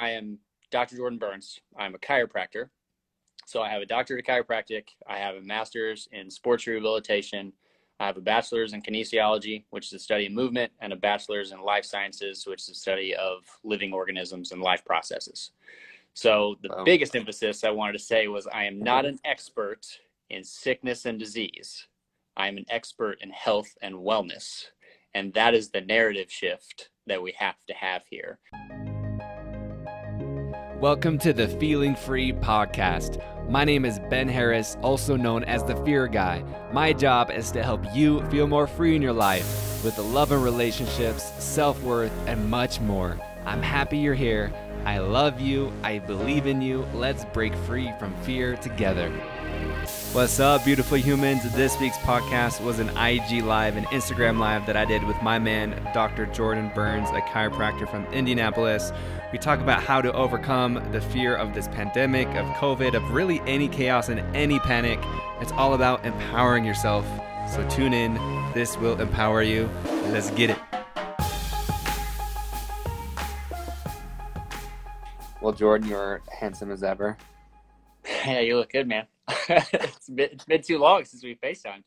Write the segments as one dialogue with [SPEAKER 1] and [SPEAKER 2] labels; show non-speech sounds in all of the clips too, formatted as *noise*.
[SPEAKER 1] I am Dr. Jordan Burns. I'm a chiropractor. So I have a doctorate of chiropractic. I have a master's in sports rehabilitation. I have a bachelor's in kinesiology, which is the study of movement, and a bachelor's in life sciences, which is the study of living organisms and life processes. So the wow. biggest emphasis I wanted to say was I am not an expert in sickness and disease. I am an expert in health and wellness. And that is the narrative shift that we have to have here.
[SPEAKER 2] Welcome to the Feeling Free podcast. My name is Ben Harris, also known as the Fear Guy. My job is to help you feel more free in your life with the love and relationships, self worth, and much more. I'm happy you're here. I love you. I believe in you. Let's break free from fear together. What's up, beautiful humans? This week's podcast was an IG Live and Instagram Live that I did with my man, Dr. Jordan Burns, a chiropractor from Indianapolis. We talk about how to overcome the fear of this pandemic, of COVID, of really any chaos and any panic. It's all about empowering yourself. So tune in. This will empower you. Let's get it.
[SPEAKER 3] Well, Jordan, you're handsome as ever. *laughs*
[SPEAKER 1] Yeah, you look good, man. *laughs* it's, been, it's been too long since we FaceTimed.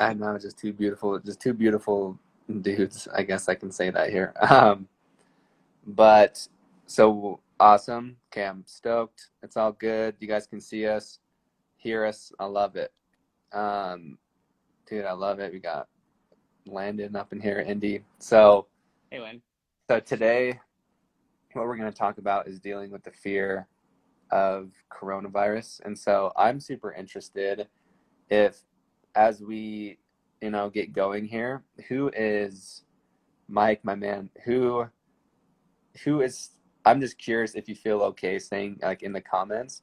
[SPEAKER 3] I know, just two beautiful, just two beautiful dudes. I guess I can say that here. *laughs* Um, but so awesome. Okay, I'm stoked. It's all good. You guys can see us, hear us. I love it. Um, dude, I love it. We got Landon up in here, Indy. So,
[SPEAKER 1] hey, Landon.
[SPEAKER 3] So today, what we're going to talk about is dealing with the fear of coronavirus. And so I'm super interested if, as we, you know, get going here, who is Mike, my man, who, who is, I'm just curious if you feel okay saying like in the comments,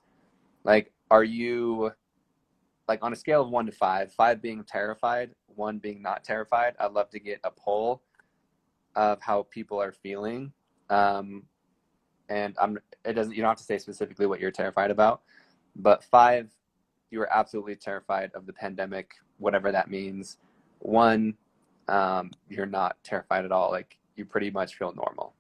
[SPEAKER 3] like, are you like on a scale of one to five, five being terrified, one being not terrified? I'd love to get a poll of how people are feeling. Um, and I'm it doesn't you don't have to say specifically what you're terrified about, but five, you are absolutely terrified of the pandemic, whatever that means. One, um, you're not terrified at all. Like you pretty much feel normal.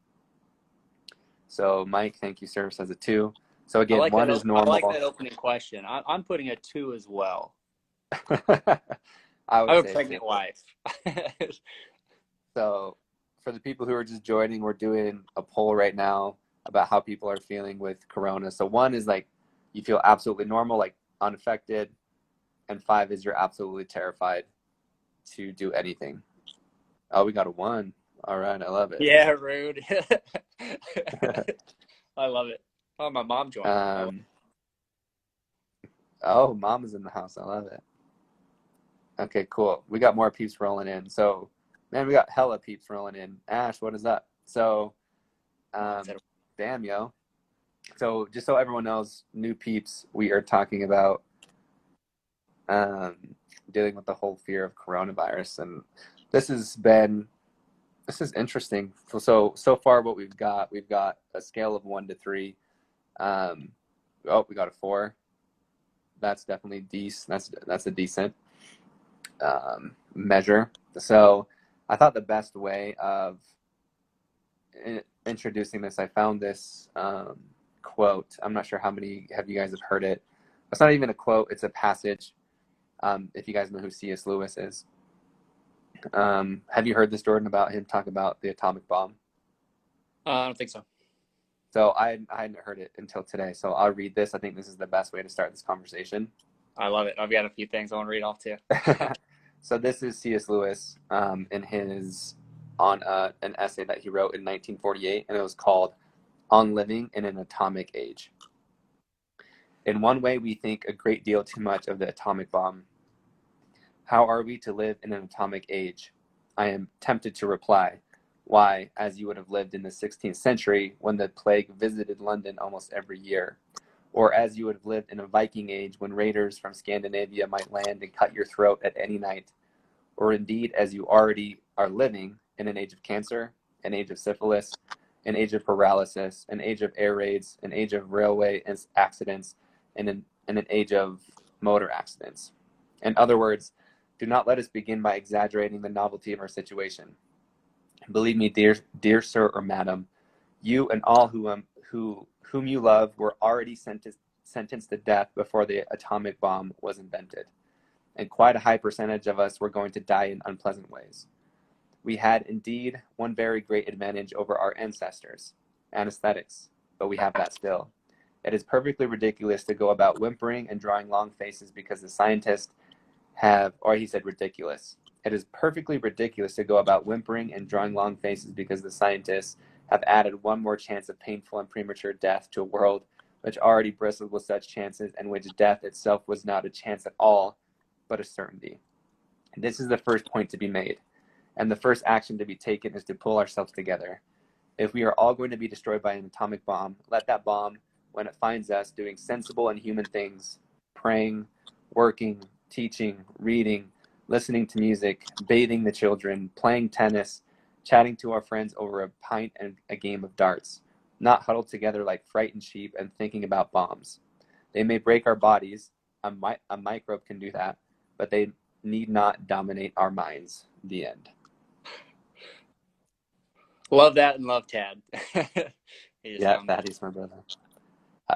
[SPEAKER 3] So Mike, thank you, sir, says a two. So again, like one is normal.
[SPEAKER 1] I like that opening question. I, am putting a two as well. *laughs*
[SPEAKER 3] I
[SPEAKER 1] would I'm a pregnant wife. *laughs*
[SPEAKER 3] so for the people who are just joining, we're doing a poll right now about how people are feeling with corona. So one is like you feel absolutely normal, like unaffected, and five is you're absolutely terrified to do anything. Oh, we got a one. All right, I love it.
[SPEAKER 1] Yeah, rude. *laughs* I love it. Oh, my mom joined. Um,
[SPEAKER 3] oh, mom is in the house. I love it. Okay, cool. We got more peeps rolling in. So, man, we got hella peeps rolling in. Ash, what is up? So, um, Damn, yo. So, just so everyone knows, new peeps, we are talking about um, dealing with the whole fear of coronavirus, and this has been this is interesting. So so far, what we've got, we've got a scale of one to three. Um, oh, we got a four. That's definitely decent. That's that's a decent um, measure. So I thought the best way of introducing this, I found this um, quote. I'm not sure how many have you guys have heard it. It's not even a quote; it's a passage. Um, if you guys know who C.S. Lewis is, um, have you heard this, Jordan, about him talk about the atomic bomb?
[SPEAKER 1] Uh, I don't think so.
[SPEAKER 3] So I I hadn't heard it until today. So I'll read this. I think this is the best way to start this conversation.
[SPEAKER 1] I love it. I've got a few things I want to read off too. *laughs*
[SPEAKER 3] so this is C.S. Lewis um, in his on uh, an essay that he wrote in 1948, and it was called On Living in an Atomic Age. In one way, we think a great deal too much of the atomic bomb. How are we to live in an atomic age? I am tempted to reply, why, as you would have lived in the 16th century when the plague visited London almost every year, or as you would have lived in a Viking age when raiders from Scandinavia might land and cut your throat at any night, or indeed as you already are living in an age of cancer, an age of syphilis, an age of paralysis, an age of air raids, an age of railway accidents, and an, and an age of motor accidents. In other words, do not let us begin by exaggerating the novelty of our situation. Believe me, dear, dear sir or madam, you and all who, um, who whom you love were already sentenced sentenced to death before the atomic bomb was invented. And quite a high percentage of us were going to die in unpleasant ways. We had indeed one very great advantage over our ancestors anesthetics, but we have that still. It is perfectly ridiculous to go about whimpering and drawing long faces because the scientists have, or he said ridiculous. It is perfectly ridiculous to go about whimpering and drawing long faces because the scientists have added one more chance of painful and premature death to a world which already bristled with such chances and which death itself was not a chance at all, but a certainty. And This is the first point to be made, and the first action to be taken is to pull ourselves together. If we are all going to be destroyed by an atomic bomb, let that bomb, when it finds us doing sensible and human things, praying, working, teaching, reading, listening to music, bathing the children, playing tennis, chatting to our friends over a pint and a game of darts, not huddled together like frightened sheep and thinking about bombs. They may break our bodies, a, mi- a microbe can do that, but they need not dominate our minds. The end.
[SPEAKER 1] Love that and love Tad. *laughs*
[SPEAKER 3] yeah, Thaddeus, my brother.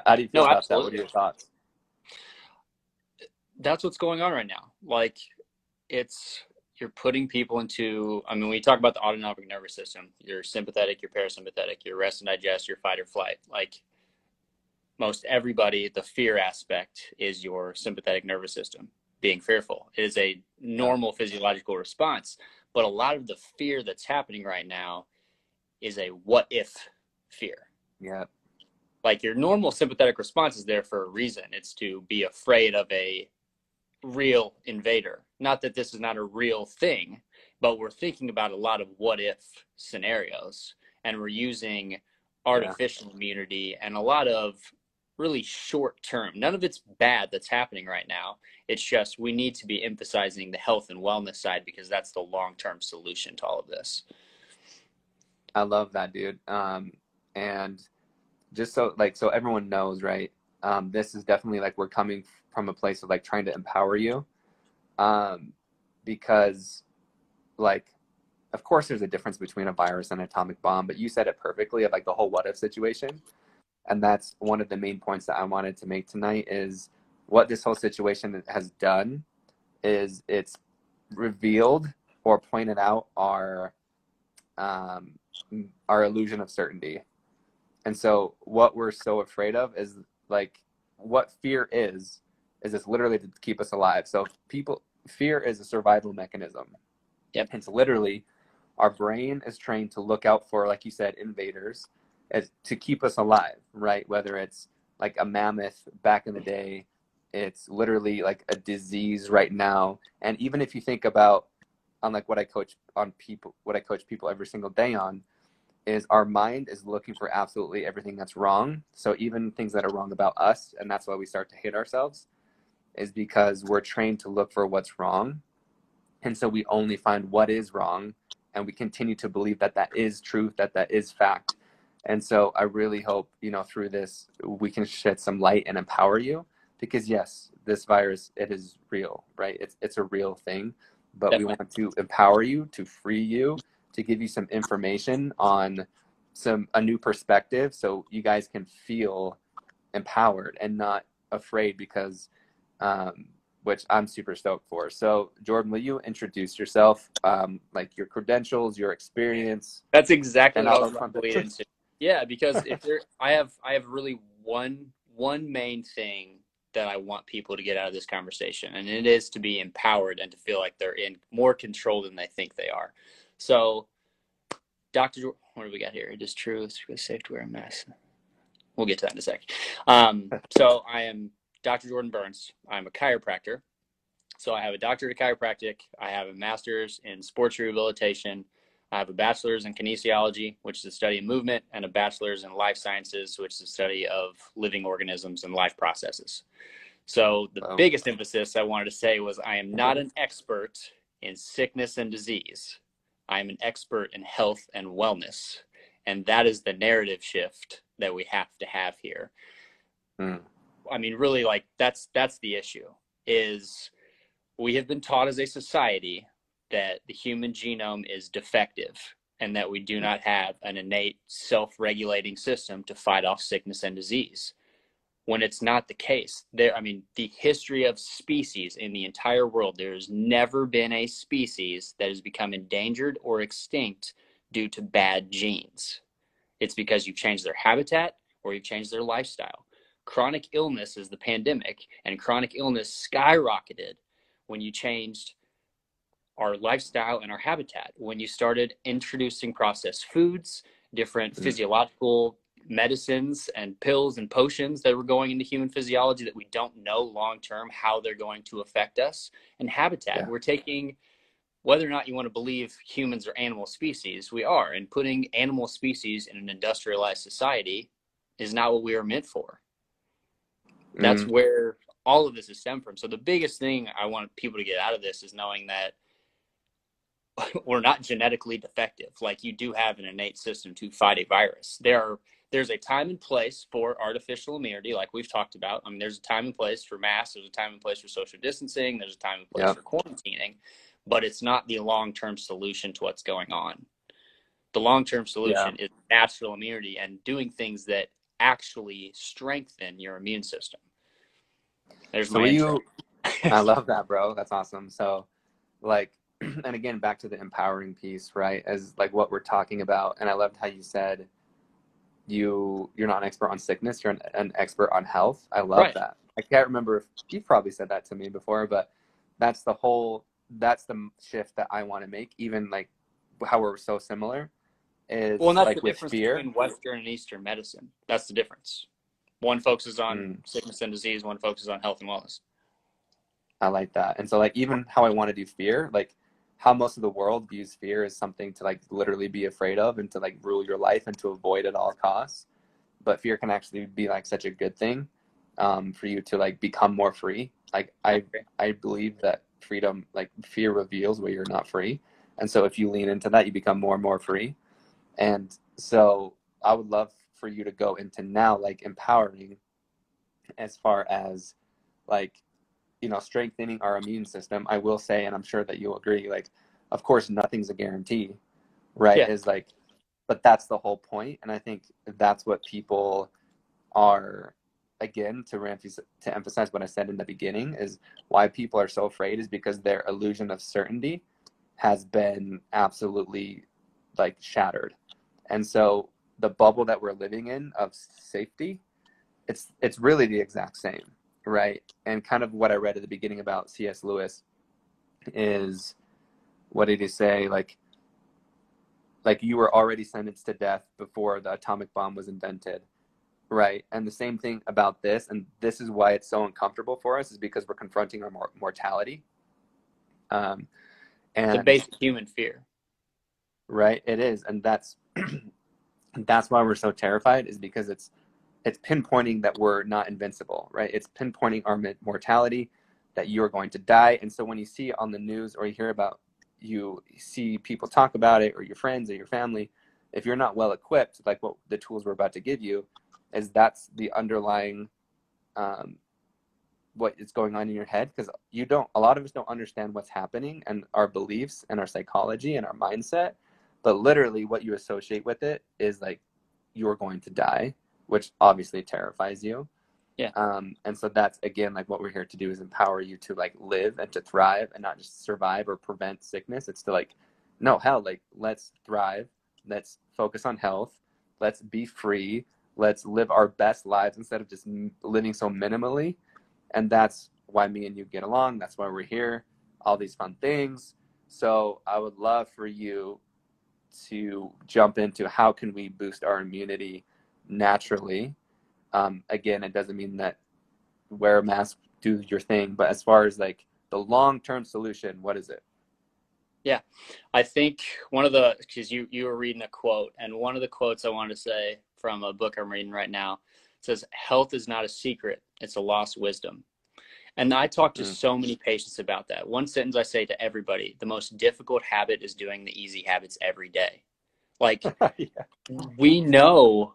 [SPEAKER 3] How do you feel no, about absolutely. that? What are your thoughts?
[SPEAKER 1] That's what's going on right now. Like, it's you're putting people into i mean when you talk about the autonomic nervous system your sympathetic your parasympathetic your rest and digest your fight or flight like most everybody the fear aspect is your sympathetic nervous system being fearful it is a normal physiological response but a lot of the fear that's happening right now is a what if fear
[SPEAKER 3] yeah
[SPEAKER 1] like your normal sympathetic response is there for a reason it's to be afraid of a real invader. Not that this is not a real thing, but we're thinking about a lot of what if scenarios and we're using artificial yeah. immunity and a lot of really short term. None of it's bad that's happening right now. It's just we need to be emphasizing the health and wellness side because that's the long term solution to all of this.
[SPEAKER 3] I love that, dude. Um, and just so like so everyone knows, right? Um, this is definitely like we're coming from a place of like trying to empower you um, because like of course there's a difference between a virus and an atomic bomb but you said it perfectly of like the whole what if situation and that's one of the main points that i wanted to make tonight is what this whole situation has done is it's revealed or pointed out our um, our illusion of certainty and so what we're so afraid of is like what fear is is it's literally to keep us alive. So people fear is a survival mechanism.
[SPEAKER 1] Yep.
[SPEAKER 3] It's literally our brain is trained to look out for, like you said, invaders as, to keep us alive, right? Whether it's like a mammoth back in the day, it's literally like a disease right now. And even if you think about on like what I coach on people, what I coach people every single day on, is our mind is looking for absolutely everything that's wrong. So even things that are wrong about us, and that's why we start to hate ourselves is because we're trained to look for what's wrong. And so we only find what is wrong and we continue to believe that that is truth, that that is fact. And so I really hope, you know, through this, we can shed some light and empower you because yes, this virus, it is real, right? It's, it's a real thing, but Definitely. we want to empower you, to free you, to give you some information on some, a new perspective so you guys can feel empowered and not afraid because um, which I'm super stoked for. So, Jordan, will you introduce yourself, um, like your credentials, your experience?
[SPEAKER 1] That's exactly what I was going to. Yeah, because if *laughs* there, I have, I have really one, one main thing that I want people to get out of this conversation, and it is to be empowered and to feel like they're in more control than they think they are. So, Dr. What do we got here? It is true. It's safe to wear a mask. We'll get to that in a sec. Um, so, I am Dr. Jordan Burns. I'm a chiropractor. So I have a doctorate of chiropractic. I have a master's in sports rehabilitation. I have a bachelor's in kinesiology, which is the study of movement, and a bachelor's in life sciences, which is the study of living organisms and life processes. So the wow. biggest emphasis I wanted to say was I am not an expert in sickness and disease. I am an expert in health and wellness. And that is the narrative shift that we have to have here. Mm. I mean, really, like that's that's the issue. Is we have been taught as a society that the human genome is defective, and that we do hmm. not have an innate self-regulating system to fight off sickness and disease. When it's not the case there i mean the history of species in the entire world there's never been a species that has become endangered or extinct due to bad genes. It's because you've changed their habitat or you've changed their lifestyle. Chronic illness is the pandemic and chronic illness skyrocketed when you changed our lifestyle and our habitat when you started introducing processed foods different mm. physiological medicines and pills and potions that were going into human physiology that we don't know long term how they're going to affect us and habitat yeah. we're taking whether or not you want to believe humans are animal species we are and putting animal species in an industrialized society is not what we are meant for that's mm. where all of this is stemmed from so the biggest thing i want people to get out of this is knowing that *laughs* we're not genetically defective. Like you do have an innate system to fight a virus. There are there's a time and place for artificial immunity, like we've talked about. I mean, there's a time and place for masks. There's a time and place for social distancing. There's a time and place yep. for quarantining, but it's not the long term solution to what's going on. The long term solution yeah. is natural immunity and doing things that actually strengthen your immune system.
[SPEAKER 3] There's so my you. I love *laughs* that, bro. That's awesome. So, like, *clears throat* and again back to the empowering piece right as like what we're talking about and i loved how you said you you're not an expert on sickness you're an, an expert on health i love right. that i can't remember if you've probably said that to me before but that's the whole that's the shift that i want to make even like how we're so similar is well, that's like the difference fear.
[SPEAKER 1] between western and eastern medicine that's the difference one focuses on mm. sickness and disease one focuses on health and wellness
[SPEAKER 3] i like that and so like even how i want to do fear like how most of the world views fear as something to like literally be afraid of and to like rule your life and to avoid at all costs. But fear can actually be like such a good thing um, for you to like become more free. Like i i believe that freedom like fear reveals where you're not free. And so if you lean into that you become more and more free. And so i would love for you to go into now like empowering as far as like you know strengthening our immune system i will say and i'm sure that you'll agree like of course nothing's a guarantee right? Yeah. is like but that's the whole point and i think that's what people are again to to emphasize what i said in the beginning is why people are so afraid is because their illusion of certainty has been absolutely like shattered. And so the bubble that we're living in of safety it's it's really the exact same right? And kind of what I read at the beginning about C.S. Lewis is what did he say? Like, like you were already sentenced to death before the atomic bomb was invented, right? And the same thing about this, and this is why it's so uncomfortable for us, is because we're confronting our mor- mortality. Um,
[SPEAKER 1] and the basic human fear,
[SPEAKER 3] right? It is, and that's *clears throat* that's why we're so terrified, is because it's it's pinpointing that we're not invincible, right? It's pinpointing our mortality, that you are going to die. And so when you see on the news or you hear about, you see people talk about it or your friends or your family, if you're not well equipped, like what the tools we're about to give you, is that's the underlying um, what is going on in your head because you don't a lot of us don't understand what's happening and our beliefs and our psychology and our mindset but literally what you associate with it is like you're going to die which obviously terrifies you.
[SPEAKER 1] Yeah.
[SPEAKER 3] Um, and so that's again like what we're here to do is empower you to like live and to thrive and not just survive or prevent sickness. It's to like, no, hell, like let's thrive. Let's focus on health. Let's be free. Let's live our best lives instead of just living so minimally. And that's why me and you get along. That's why we're here. All these fun things. So I would love for you to jump into how can we boost our immunity naturally. Um, again, it doesn't mean that wear a mask, do your thing, but as far as like the long term solution, what is it?
[SPEAKER 1] Yeah, I think one of the because you you were reading a quote, and one of the quotes I wanted to say from a book I'm reading right now says, "Health is not a secret; it's a lost wisdom." And I talk to mm. so many patients about that. One sentence I say to everybody: the most difficult habit is doing the easy habits every day. Like *laughs* yeah. we know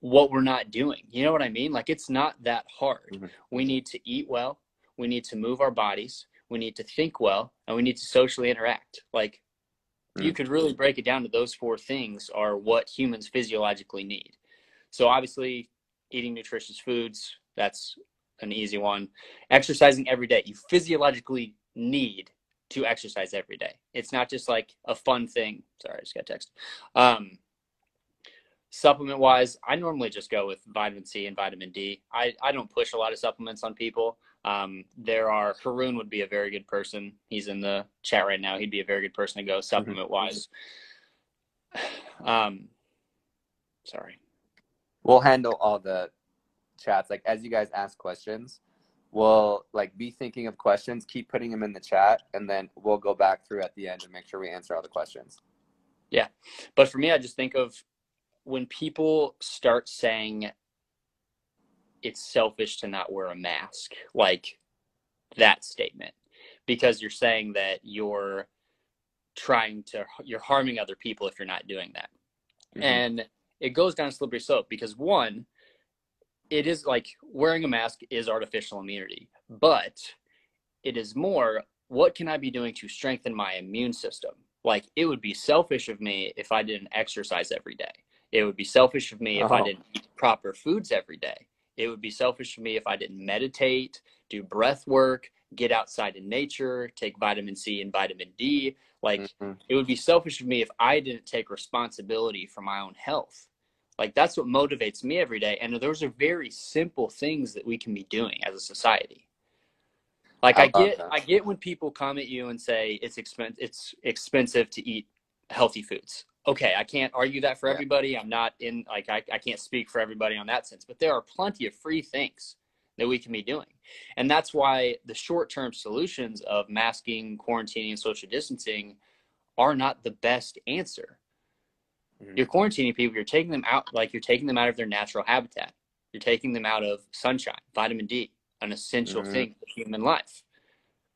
[SPEAKER 1] what we're not doing. You know what I mean? Like it's not that hard. Mm-hmm. We need to eat well, we need to move our bodies, we need to think well, and we need to socially interact. Like mm. you could really break it down to those four things are what humans physiologically need. So obviously, eating nutritious foods, that's an easy one. Exercising every day. You physiologically need to exercise every day. It's not just like a fun thing. Sorry, I just got text. Um, supplement wise, I normally just go with vitamin C and vitamin D. I, I don't push a lot of supplements on people. Um, there are Haroon would be a very good person. He's in the chat right now. He'd be a very good person to go supplement wise. *sighs* Um, sorry.
[SPEAKER 3] We'll handle all the chats. Like as you guys ask questions, we'll like be thinking of questions, keep putting them in the chat, and then we'll go back through at the end and make sure we answer all the questions.
[SPEAKER 1] Yeah. But for me, I just think of when people start saying it's selfish to not wear a mask, like that statement, because you're saying that you're trying to, you're harming other people if you're not doing that. Mm-hmm. And it goes down slippery slope because one, it is like wearing a mask is artificial immunity, but it is more what can I be doing to strengthen my immune system? Like it would be selfish of me if I didn't exercise every day. It would be selfish of me if I oh. didn't eat proper foods every day. It would be selfish of me if I didn't meditate, do breath work, get outside in nature, take vitamin C and vitamin D. Like mm-hmm. it would be selfish of me if I didn't take responsibility for my own health. Like that's what motivates me every day. And those are very simple things that we can be doing as a society. Like I get that? I get when people come at you and say it's expen- it's expensive to eat healthy foods. Okay, I can't argue that for everybody. I'm not in like I, I can't speak for everybody on that sense, but there are plenty of free things that we can be doing. And that's why the short-term solutions of masking, quarantining, and social distancing are not the best answer Mm-hmm. You're quarantining people. You're taking them out, like you're taking them out of their natural habitat. You're taking them out of sunshine, vitamin D, an essential mm-hmm. thing for human life.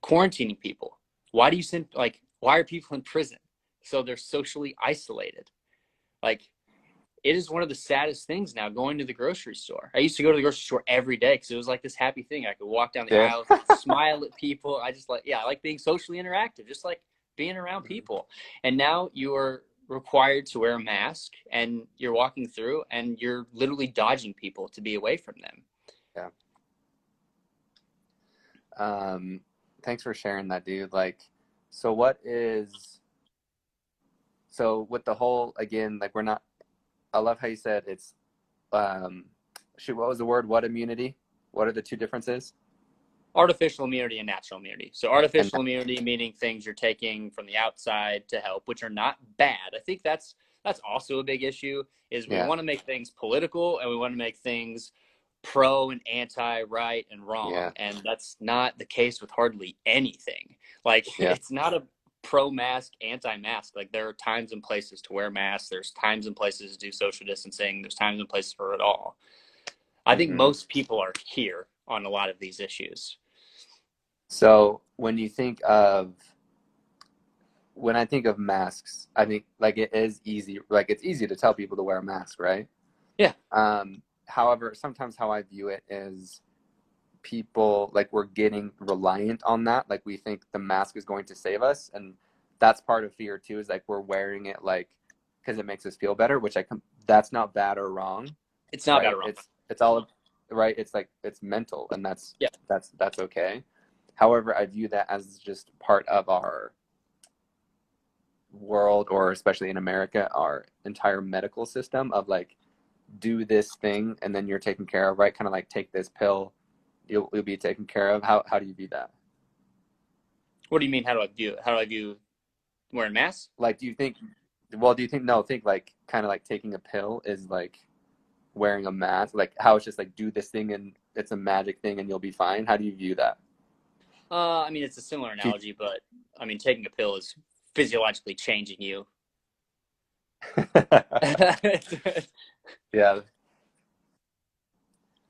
[SPEAKER 1] Quarantining people. Why do you send like? Why are people in prison? So they're socially isolated. Like, it is one of the saddest things now going to the grocery store. I used to go to the grocery store every day because it was like this happy thing. I could walk down the yeah. aisle, smile at people. I just like, yeah, I like being socially interactive, just like being around mm-hmm. people. And now you're required to wear a mask and you're walking through and you're literally dodging people to be away from them.
[SPEAKER 3] Yeah. Um, thanks for sharing that, dude. Like, so what is, so with the whole, again, like we're not, I love how you said it's, um, shoot, what was the word? What immunity? What are the two differences?
[SPEAKER 1] artificial immunity and natural immunity. So artificial immunity meaning things you're taking from the outside to help, which are not bad. I think that's that's also a big issue is we yeah. want to make things political and we want to make things pro and anti right and wrong yeah. and that's not the case with hardly anything like yeah. it's not a pro mask anti mask like there are times and places to wear masks there's times and places to do social distancing there's times and places for it all i think mm-hmm. most people are here on a lot of these issues
[SPEAKER 3] so when you think of when I think of masks, I think like it is easy, like it's easy to tell people to wear a mask, right?
[SPEAKER 1] Yeah.
[SPEAKER 3] Um, however, sometimes how I view it is people like we're getting reliant on that. Like we think the mask is going to save us, and that's part of fear too. Is like we're wearing it like because it makes us feel better, which I com- that's not bad or wrong.
[SPEAKER 1] It's not right? bad or wrong.
[SPEAKER 3] It's it's all right. It's like it's mental, and that's yeah. That's that's okay. However, I view that as just part of our world, or especially in America, our entire medical system of like, do this thing and then you're taken care of, right? Kind of like take this pill, you'll, you'll be taken care of. How, how do you view that?
[SPEAKER 1] What do you mean? How do I view How do I view wearing masks?
[SPEAKER 3] Like, do you think, well, do you think, no, think like kind of like taking a pill is like wearing a mask, like how it's just like do this thing and it's a magic thing and you'll be fine. How do you view that?
[SPEAKER 1] Uh, I mean, it's a similar analogy, but I mean, taking a pill is physiologically changing you. *laughs* *laughs*
[SPEAKER 3] yeah.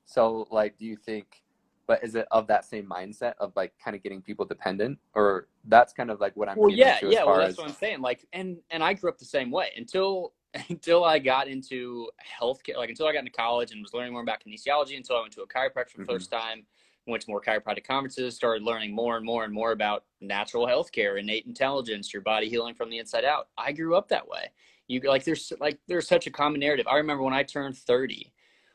[SPEAKER 3] So, like, do you think, but is it of that same mindset of like kind of getting people dependent, or that's kind of like what I'm?
[SPEAKER 1] Well, yeah, yeah. Well, that's as... what I'm saying. Like, and and I grew up the same way until *laughs* until I got into healthcare. Like, until I got into college and was learning more about kinesiology. Until I went to a chiropractor for the mm-hmm. first time went to more chiropractic conferences, started learning more and more and more about natural healthcare, innate intelligence, your body healing from the inside out. I grew up that way. You like there's like there's such a common narrative. I remember when I turned 30,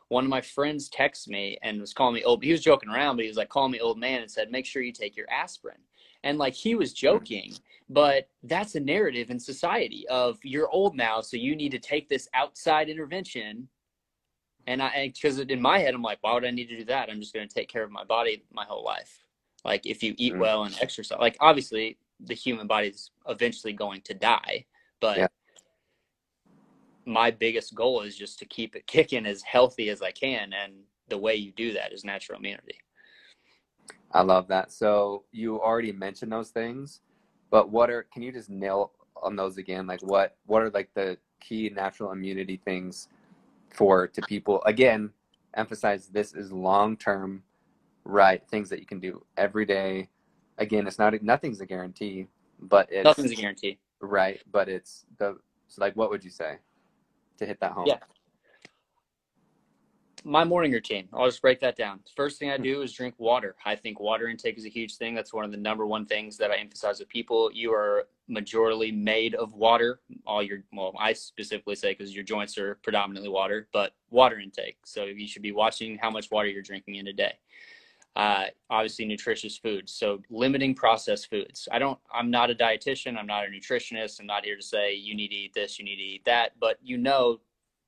[SPEAKER 1] one of my friends texted me and was calling me old. He was joking around, but he was like calling me old man and said, "Make sure you take your aspirin." And like he was joking, but that's a narrative in society of you're old now, so you need to take this outside intervention and I, because in my head, I'm like, why would I need to do that? I'm just going to take care of my body my whole life. Like if you eat mm. well and exercise, like obviously the human body is eventually going to die, but yeah. My biggest goal is just to keep it kicking as healthy as I can. And the way you do that is natural immunity.
[SPEAKER 3] I love that. So you already mentioned those things, but what are, can you just nail on those again? Like what, what are like the key natural immunity things for to people again emphasize this is long term right things that you can do every day again it's not nothing's a guarantee but it's
[SPEAKER 1] nothing's a guarantee
[SPEAKER 3] right but it's the so like what would you say to hit that home.
[SPEAKER 1] Yeah. My morning routine. I'll just break that down. First thing i do is drink water. I think water intake is a huge thing. That's one of the number one things that i emphasize with people. You are majorly made of water. All your, well, I specifically say because your joints are predominantly water, but water intake. So you should be watching how much water you're drinking in a day. Uh, obviously, nutritious foods. So limiting processed foods. I don't, I'm not a dietitian. I'm not a nutritionist. I'm not here to say you need to eat this, you need to eat that. But you know,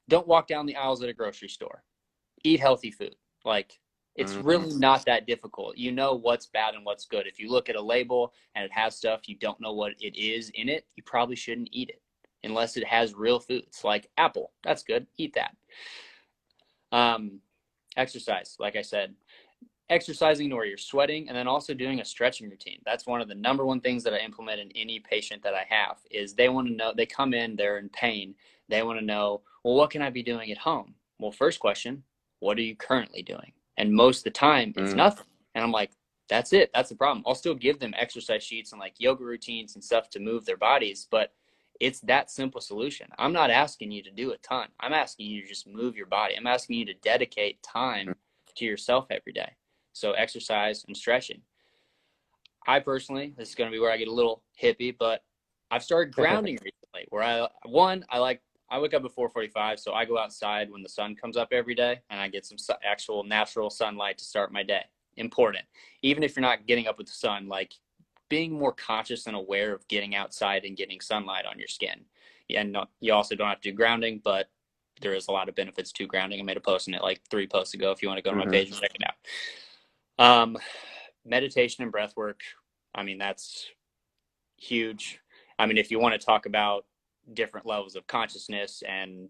[SPEAKER 1] don't walk down the aisles at a grocery store. Eat healthy food. Like it's mm-hmm. really not that difficult. You know what's bad and what's good. If you look at a label and it has stuff you don't know what it is in it, you probably shouldn't eat it unless it has real foods like apple. That's good. Eat that. Um, exercise, like I said, exercising where you're sweating and then also doing a stretching routine. That's one of the number one things that I implement in any patient that I have is they want to know they come in, they're in pain. They want to know, well, what can I be doing at home? Well, first question, what are you currently doing? And most of the time, it's mm. nothing. And I'm like, that's it. That's the problem. I'll still give them exercise sheets and like yoga routines and stuff to move their bodies, but it's that simple solution. I'm not asking you to do a ton. I'm asking you to just move your body. I'm asking you to dedicate time mm. to yourself every day. So exercise and stretching. I personally, this is going to be where I get a little hippie, but I've started *laughs* grounding recently. Where I one, I like I wake up at 4:45, so I go outside when the sun comes up every day, and I get some su- actual natural sunlight to start my day. Important, even if you're not getting up with the sun, like being more conscious and aware of getting outside and getting sunlight on your skin. And no, you also don't have to do grounding, but there is a lot of benefits to grounding. I made a post in it like three posts ago. If you want to go to my mm-hmm. page and check it out. Um, meditation and breath work. I mean, that's huge. I mean, if you want to talk about different levels of consciousness and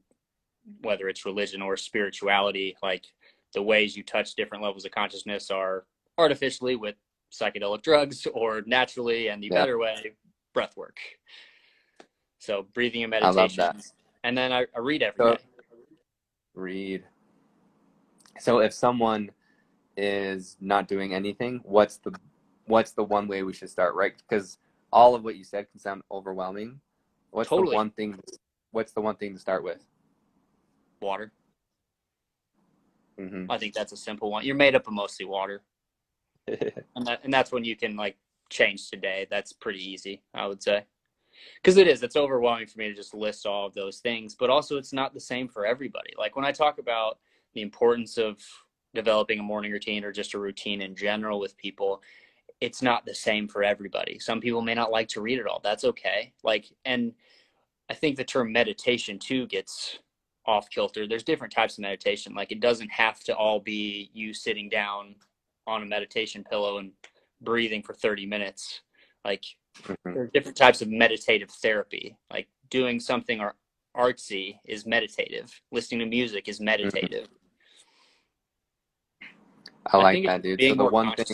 [SPEAKER 1] whether it's religion or spirituality like the ways you touch different levels of consciousness are artificially with psychedelic drugs or naturally and the yeah. better way breath work so breathing and meditation and then I, I read every so, day.
[SPEAKER 3] read so if someone is not doing anything what's the what's the one way we should start right because all of what you said can sound overwhelming What's totally. the one thing? What's the one thing to start with?
[SPEAKER 1] Water. Mm-hmm. I think that's a simple one. You're made up of mostly water, *laughs* and that, and that's when you can like change today. That's pretty easy, I would say, because it is. It's overwhelming for me to just list all of those things, but also it's not the same for everybody. Like when I talk about the importance of developing a morning routine or just a routine in general with people, it's not the same for everybody. Some people may not like to read it all. That's okay. Like, and I think the term meditation too gets off kilter. There's different types of meditation. Like, it doesn't have to all be you sitting down on a meditation pillow and breathing for 30 minutes. Like, mm-hmm. there are different types of meditative therapy. Like, doing something or artsy is meditative. Listening to music is meditative. Mm-hmm.
[SPEAKER 3] I like I that, dude. So the one thing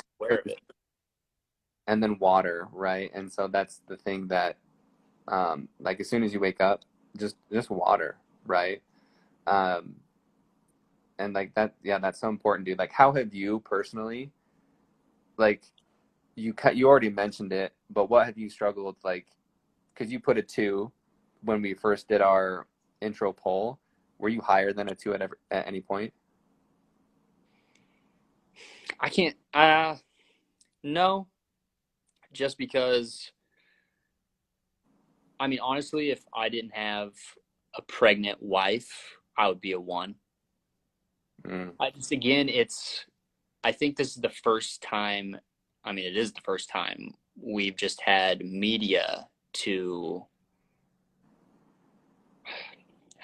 [SPEAKER 3] and then water, right? And so that's the thing that, um, like as soon as you wake up, just just water, right? Um, and like that, yeah, that's so important, dude. Like, how have you personally, like, you cut? You already mentioned it, but what have you struggled like? Because you put a two when we first did our intro poll. Were you higher than a two at, ever, at any point?
[SPEAKER 1] I can't. Uh, no, just because. I mean, honestly, if I didn't have a pregnant wife, I would be a one. Mm. I just again, it's. I think this is the first time. I mean, it is the first time we've just had media to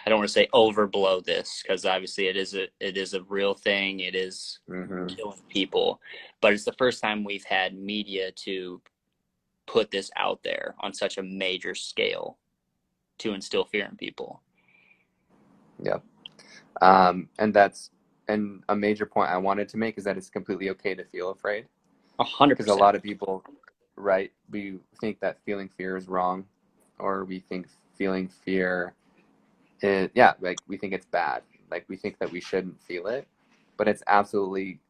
[SPEAKER 1] I don't want to say overblow this because obviously it is a it is a real thing. It is mm-hmm. killing people, but it's the first time we've had media to put this out there on such a major scale to instill fear in people.
[SPEAKER 3] Yep, um, and that's and a major point I wanted to make is that it's completely okay to feel afraid.
[SPEAKER 1] A hundred
[SPEAKER 3] because a lot of people, right? We think that feeling fear is wrong, or we think feeling fear it, yeah, like we think it's bad. Like we think that we shouldn't feel it, but it's absolutely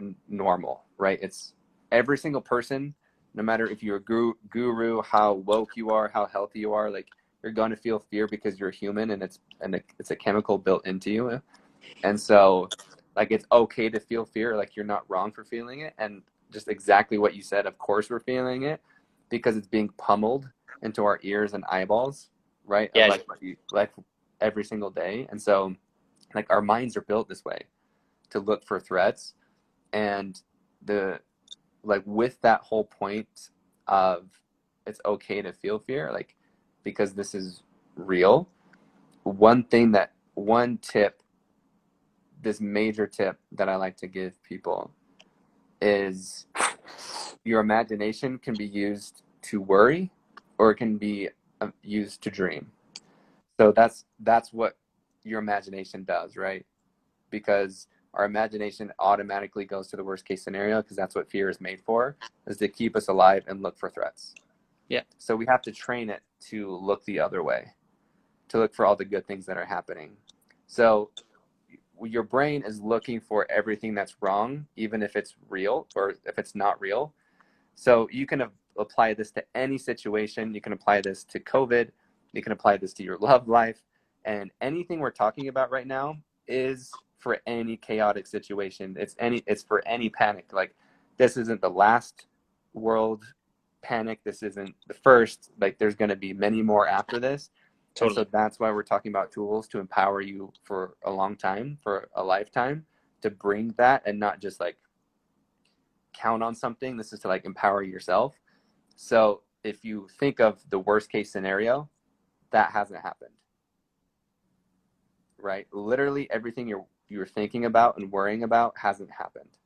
[SPEAKER 3] n- normal, right? It's every single person, no matter if you're a guru, guru, how woke you are, how healthy you are, like you're going to feel fear because you're human and it's and it's a chemical built into you. And so like it's okay to feel fear, like you're not wrong for feeling it and just exactly what you said, of course we're feeling it because it's being pummeled into our ears and eyeballs, right?
[SPEAKER 1] Yeah.
[SPEAKER 3] Like, like every single day. And so, like, our minds are built this way to look for threats. And the, like, with that whole point of it's okay to feel fear, like, because this is real, one thing that, one tip, this major tip that I like to give people is your imagination can be used to worry or it can be uh, used to dream so that's that's what your imagination does right? Because our imagination automatically goes to the worst case scenario because that's what fear is made for is to keep us alive and look for threats.
[SPEAKER 1] Yeah.
[SPEAKER 3] So we have to train it to look the other way to look for all the good things that are happening. So your brain is looking for everything that's wrong even if it's real or if it's not real. So you can apply this to any situation. You can apply this to covid you can apply this to your love life. And anything we're talking about right now is for any chaotic situation. It's any it's for any panic. Like this isn't the last world panic. This isn't the first. Like there's gonna be many more after this. Totally. so that's why we're talking about tools to empower you for a long time, for a lifetime, to bring that and not just like count on something. This is to like empower yourself. So if you think of the worst case scenario, that hasn't happened. Right? Literally everything you're you're thinking about and worrying about hasn't happened.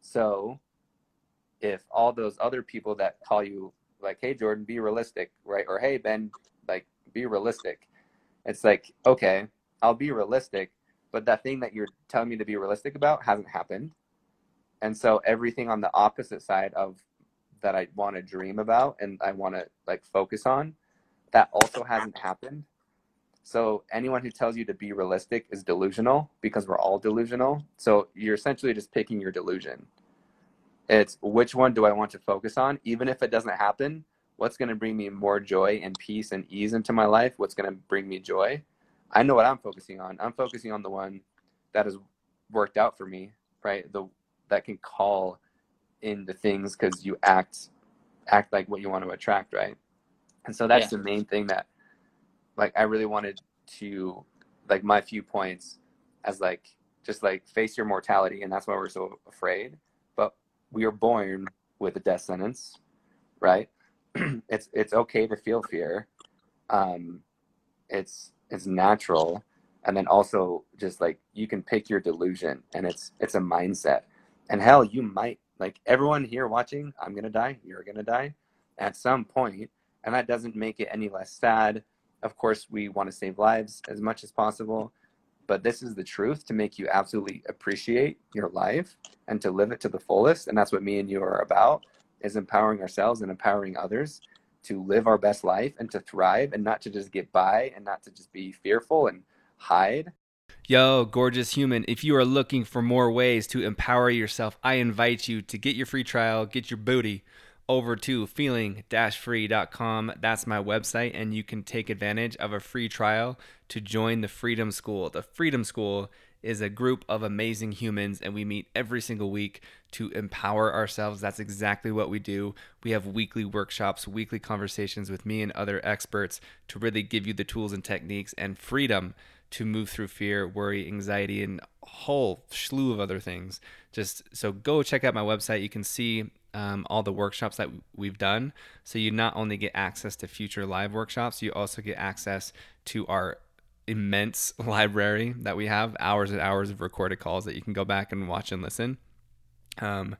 [SPEAKER 3] So if all those other people that call you like hey jordan be realistic right? Or hey ben like be realistic it's like okay i'll be realistic but that thing that you're telling me to be realistic about hasn't happened. And so everything on the opposite side of that i want to dream about and i want to like focus on that also hasn't happened. So anyone who tells you to be realistic is delusional because we're all delusional. So you're essentially just picking your delusion. It's which one do I want to focus on? Even if it doesn't happen, what's going to bring me more joy and peace and ease into my life? What's going to bring me joy? I know what I'm focusing on. I'm focusing on the one that has worked out for me, right? The that can call in the things because you act act like what you want to attract, right? And so that's yeah. the main thing that like I really wanted to like my few points as like just like face your mortality and that's why we're so afraid. But we are born with a death sentence, right? *clears throat* it's it's okay to feel fear. Um it's it's natural and then also just like you can pick your delusion and it's it's a mindset and hell you might like everyone here watching i'm gonna die you're gonna die at some point and that doesn't make it any less sad. Of course, we want to save lives as much as possible, but this is the truth to make you absolutely appreciate your life and to live it to the fullest. And that's what me and you are about is empowering ourselves and empowering others to live our best life and to thrive and not to just get by and not to just be fearful and hide.
[SPEAKER 2] Yo, gorgeous human, if you are looking for more ways to empower yourself, I invite you to get your free trial, get your booty over to feeling-free.com. That's my website, and you can take advantage of a free trial to join the Freedom School. The Freedom School is a group of amazing humans, and we meet every single week to empower ourselves. That's exactly what we do. We have weekly workshops, weekly conversations with me and other experts to really give you the tools and techniques and freedom to move through fear, worry, anxiety, and a whole slew of other things. Just so go check out my website. You can see um, all the workshops that we've done. So you not only get access to future live workshops, you also get access to our immense *laughs* library that we have, hours and hours of recorded calls that you can go back and watch and listen. Um,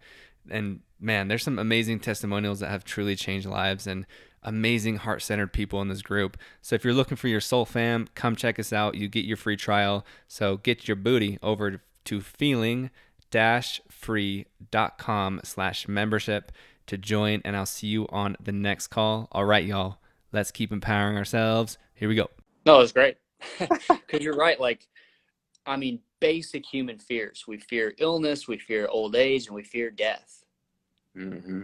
[SPEAKER 2] and man, there's some amazing testimonials that have truly changed lives and amazing heart centered people in this group. So if you're looking for your soul fam, come check us out. You get your free trial. So get your booty over to feeling free.com slash membership to join and I'll see you on the next call. All right, y'all. Let's keep empowering ourselves. Here we go.
[SPEAKER 1] No, it's great. *laughs* Because you're right. Like, I mean, basic human fears. We fear illness, we fear old age, and we fear death.
[SPEAKER 3] Mm-hmm.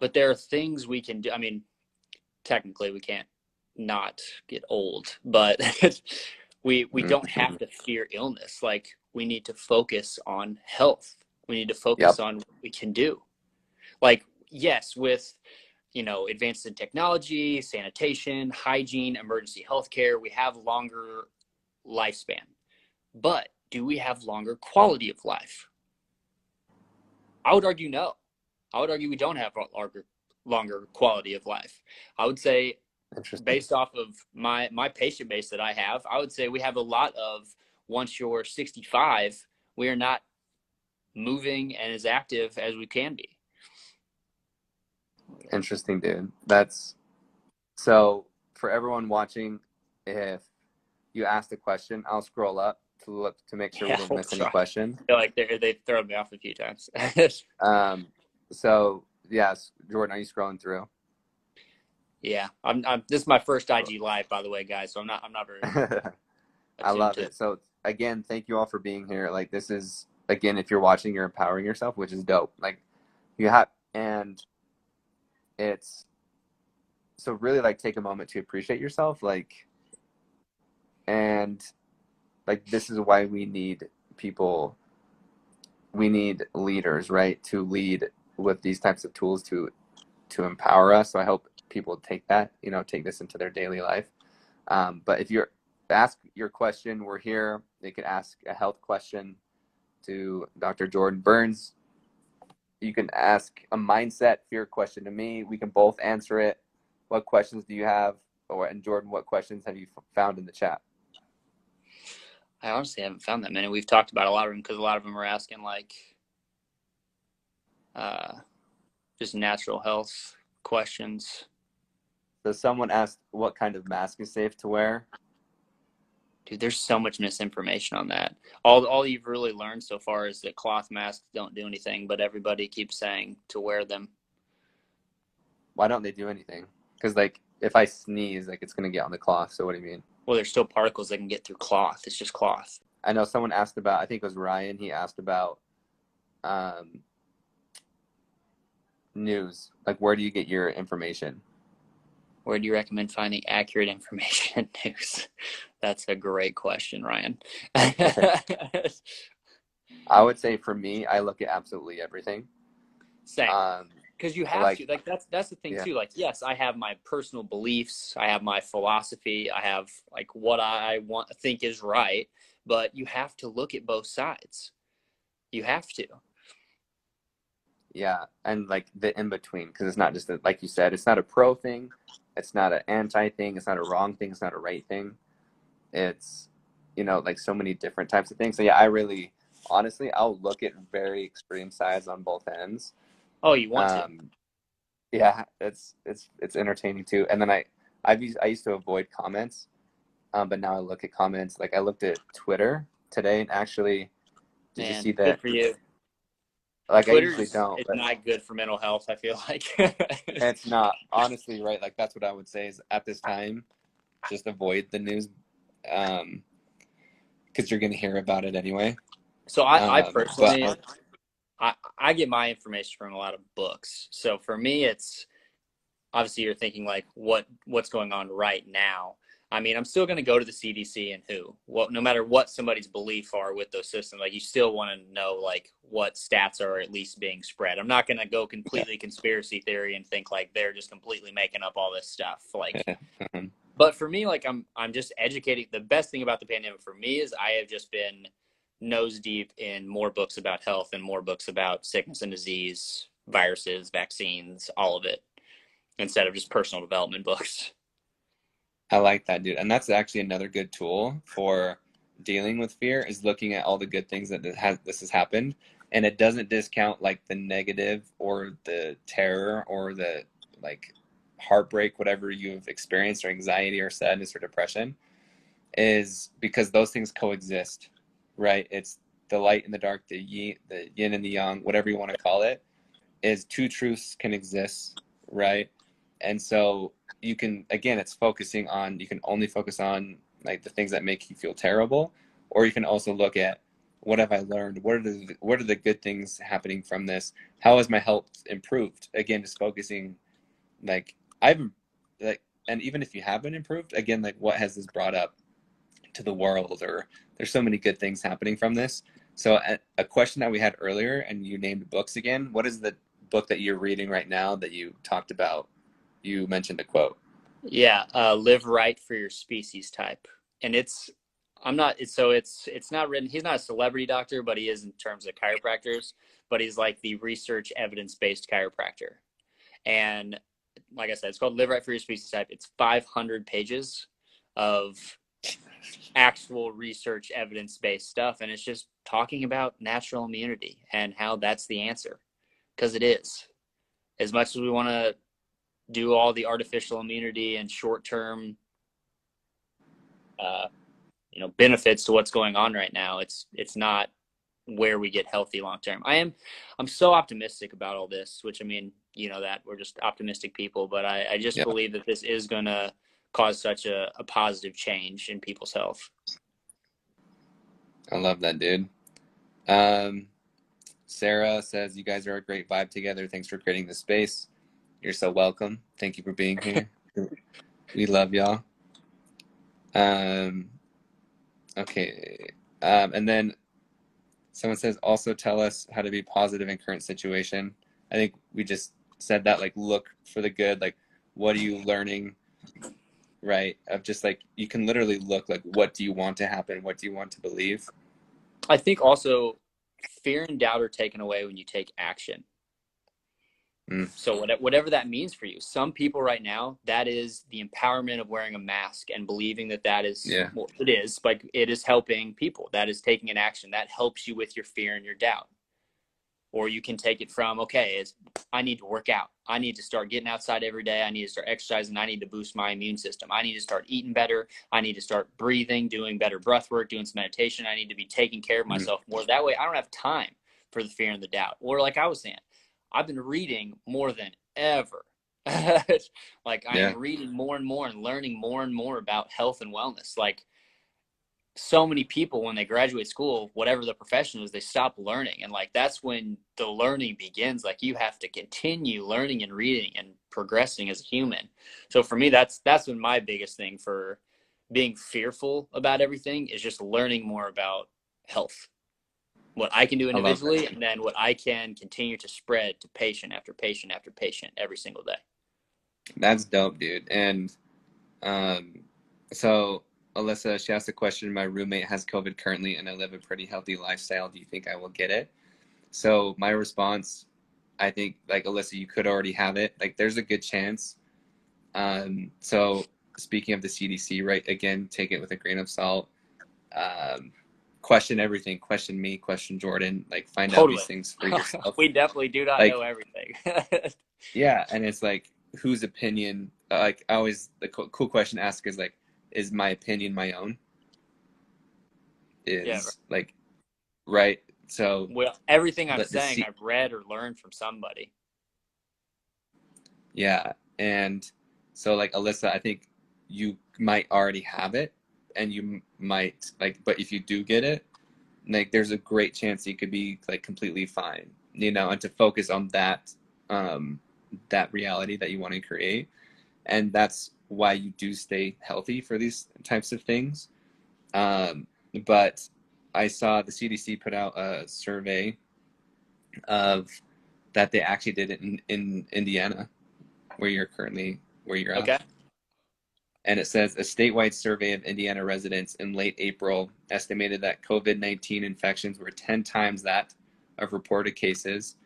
[SPEAKER 1] But there are things we can do. I mean, technically, we can't not get old, but *laughs* we we don't
[SPEAKER 3] Mm-hmm.
[SPEAKER 1] have to fear illness. Like, we need to focus on health. We need to focus
[SPEAKER 3] Yep.
[SPEAKER 1] on what we can do. Like, yes, with you know advances in technology, sanitation, hygiene, emergency healthcare, we have longer lifespan. But do we have longer quality of life? I would argue no. I would argue we don't have longer longer quality of life. I would say based off of my my patient base that I have, I would say we have a lot of once you're 65, we are not moving and as active as we can be.
[SPEAKER 3] Interesting, dude. That's so for everyone watching. If you ask a question, I'll scroll up to look to make sure
[SPEAKER 1] Yeah,
[SPEAKER 3] we don't miss any
[SPEAKER 1] try.
[SPEAKER 3] question.
[SPEAKER 1] I feel like they they've thrown me off a few times. *laughs*
[SPEAKER 3] Um, so yes, Jordan, are you scrolling through?
[SPEAKER 1] yeah, I'm, I'm. This is my first IG live, by the way, guys. So I'm not. I'm not very. *laughs*
[SPEAKER 3] I love
[SPEAKER 1] attuned
[SPEAKER 3] it. So again, thank you all for being here. Like this is again, if you're watching, you're empowering yourself, which is dope. Like you have, and it's so really like take a moment to appreciate yourself, like, and like this is why we need people. We need leaders, right, to lead with these types of tools to to empower us. So I hope people take that, you know, take this into their daily life. Um, but if you're ask your question. We're here. They can ask a health question to Dr. Jordan Burns. You can ask a mindset fear question to me. We can both answer it. What questions do you have? Or and Jordan, what questions have you found in the chat?
[SPEAKER 1] I honestly haven't found that many. We've talked about a lot of them because a lot of them are asking like, uh, just natural health questions.
[SPEAKER 3] So someone asked what kind of mask is safe to wear.
[SPEAKER 1] Dude, there's so much misinformation on that. All all you've really learned so far is that cloth masks don't do anything, but everybody keeps saying to wear them.
[SPEAKER 3] Why don't they do anything? Because like if I sneeze, like it's gonna get on the cloth. So what do you mean?
[SPEAKER 1] Well, there's still particles that can get through cloth. It's just cloth.
[SPEAKER 3] I know someone asked about. I think it was Ryan. He asked about um, news. Like, where do you get your information?
[SPEAKER 1] Where do you recommend finding accurate information *laughs* in news? That's a great question, Ryan. *laughs* *laughs*
[SPEAKER 3] I would say for me, I look at absolutely everything.
[SPEAKER 1] Same.
[SPEAKER 3] Um,
[SPEAKER 1] because you have
[SPEAKER 3] like-
[SPEAKER 1] to like that's that's the thing
[SPEAKER 3] Yeah.
[SPEAKER 1] too like yes i have my personal beliefs i have my philosophy i have like what i want think is right but you have to look at both sides you have to
[SPEAKER 3] yeah, and like the in between, because it's not just a, like you said, it's not a pro thing, it's not an anti thing, it's not a wrong thing, it's not a right thing. It's you know like so many different types of things. So yeah, I really honestly, I'll look at very extreme sides on both ends.
[SPEAKER 1] oh you want to?
[SPEAKER 3] Um, yeah it's it's it's entertaining too. And then i i've used i used to avoid comments um, but now i look at comments. Like i looked at twitter today and actually did
[SPEAKER 1] Man,
[SPEAKER 3] you see
[SPEAKER 1] good
[SPEAKER 3] that?
[SPEAKER 1] for you.
[SPEAKER 3] Like i
[SPEAKER 1] Twitter's
[SPEAKER 3] usually don't
[SPEAKER 1] it's not good for mental health i feel like.
[SPEAKER 3] It's not *laughs* honestly right like that's what i would say is at this time just avoid the news um because you're gonna hear about it anyway
[SPEAKER 1] so i, I
[SPEAKER 3] Um,
[SPEAKER 1] personally
[SPEAKER 3] but-
[SPEAKER 1] I, I get my information from a lot of books. So for me, it's obviously you're thinking like what what's going on right now. I mean, I'm still going to go to the CDC and WHO. Well, no matter what somebody's belief are with those systems, like you still want to know like what stats are at least being spread. I'm not going to go completely yeah. conspiracy theory and think like they're just completely making up all this stuff. Like, *laughs* but for me, like I'm I'm just educating. The best thing about the pandemic for me is I have just been nose deep in more books about health and more books about sickness and disease, viruses, vaccines, all of it, instead of just personal development books.
[SPEAKER 3] I like that, dude. And that's actually another good tool for dealing with fear is looking at all the good things that has, this has happened. And it doesn't discount like the negative or the terror or the like heartbreak, whatever you've experienced, or anxiety or sadness or depression, is because those things coexist, right? It's the light and the dark, the yin, the yin and the yang, whatever you want to call it, is two truths can exist, right? And so you can again it's focusing on you can only focus on like the things that make you feel terrible or you can also look at what have i learned what are the what are the good things happening from this how has my health improved again just focusing like i've like and even if you haven't improved again like what has this brought up to the world or there's so many good things happening from this so a, a question that we had earlier and you named books again what is the book that you're reading right now that you talked about you mentioned a quote.
[SPEAKER 1] Yeah, uh, live right for your species type, and it's I'm not so it's it's not written. He's not a celebrity doctor, but he is in terms of chiropractors. But he's like the research evidence based chiropractor, and like I said, it's called Live Right for Your Species Type. It's 500 pages of actual research evidence based stuff, and it's just talking about natural immunity and how that's the answer, because it is. As much as we want to do all the artificial immunity and short term uh, you know benefits to what's going on right now it's it's not where we get healthy long term i am i'm so optimistic about all this which i mean you know that we're just optimistic people but i, I just yeah. believe that this is going to cause such a, a positive change in people's health
[SPEAKER 3] i love that dude um sarah says you guys are a great vibe together thanks for creating the space you're so welcome. Thank you for being here. *laughs* we love y'all. Um, okay. Um, and then someone says, also tell us how to be positive in current situation. I think we just said that, like, look for the good. Like, what are you learning? Right. Of just like, you can literally look like, what do you want to happen? What do you want to believe?
[SPEAKER 1] I think also fear and doubt are taken away when you take action. Mm. So whatever that means for you, some people right now, that is the empowerment of wearing a mask and believing that that is, yeah. well, it is like it is helping people. That is taking an action that helps you with your fear and your doubt. Or you can take it from, okay, is I need to work out. I need to start getting outside every day. I need to start exercising. I need to boost my immune system. I need to start eating better. I need to start breathing, doing better breath work, doing some meditation. I need to be taking care of mm. myself mm. more. That way I don't have time for the fear and the doubt. Or like I was saying, I've been reading more than ever. *laughs* like I am reading more and more and learning more and more about health and wellness. Like so many people when they graduate school, whatever the profession is, they stop learning. And like that's when the learning begins. Like you have to continue learning and reading and progressing as a human. So for me that's that's been my biggest thing for being fearful about everything is just learning more about health what I can do individually, and then what I can continue to spread to patient after patient after patient every single day.
[SPEAKER 3] That's dope, dude. And um, so Alyssa, she asked a question. My roommate has COVID currently, and I live a pretty healthy lifestyle. Do you think I will get it? So my response, I think, like Alyssa, you could already have it. Like, there's a good chance. Um, so speaking of the CDC, right? Again, take it with a grain of salt. Um, question everything question me question jordan like find totally. out these things for *laughs* yourself
[SPEAKER 1] we definitely do not like, know everything *laughs*
[SPEAKER 3] yeah and it's like whose opinion like i always the co- cool question to ask is like is my opinion my own is yeah, right. like right so
[SPEAKER 1] well everything i'm saying I've read or learned from somebody
[SPEAKER 3] yeah and so like alyssa i think you might already have it and you might like but if you do get it like there's a great chance you could be like completely fine you know and to focus on that um that reality that you want to create and that's why you do stay healthy for these types of things. Um, but I saw the CDC put out a survey of that they actually did it in, in Indiana, where you're currently where you're at.
[SPEAKER 1] Okay.
[SPEAKER 3] And it says a statewide survey of Indiana residents in late April estimated that COVID 19 infections were 10 times that of reported cases,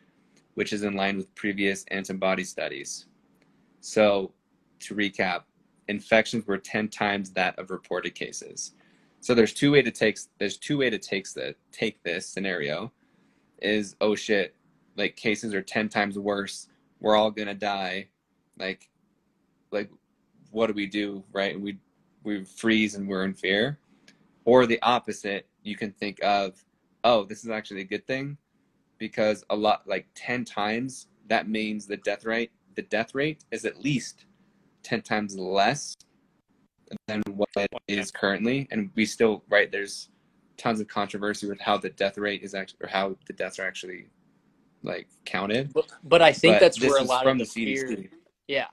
[SPEAKER 3] which is in line with previous antibody studies. So, to recap, infections were 10 times that of reported cases. So there's two way to take there's two way to take the take this scenario is oh shit, like cases are 10 times worse. We're all going to die. Like like what do we do, right? We we freeze and we're in fear. Or the opposite, you can think of oh, this is actually a good thing because a lot like 10 times that means the death rate the death rate is at least 10 times less than what it is currently. And we still right there's tons of controversy with how the death rate is actually or how the deaths are actually like counted.
[SPEAKER 1] But, but i think
[SPEAKER 3] But
[SPEAKER 1] that's where a lot of the,
[SPEAKER 3] the
[SPEAKER 1] fear
[SPEAKER 3] CDC.
[SPEAKER 1] yeah.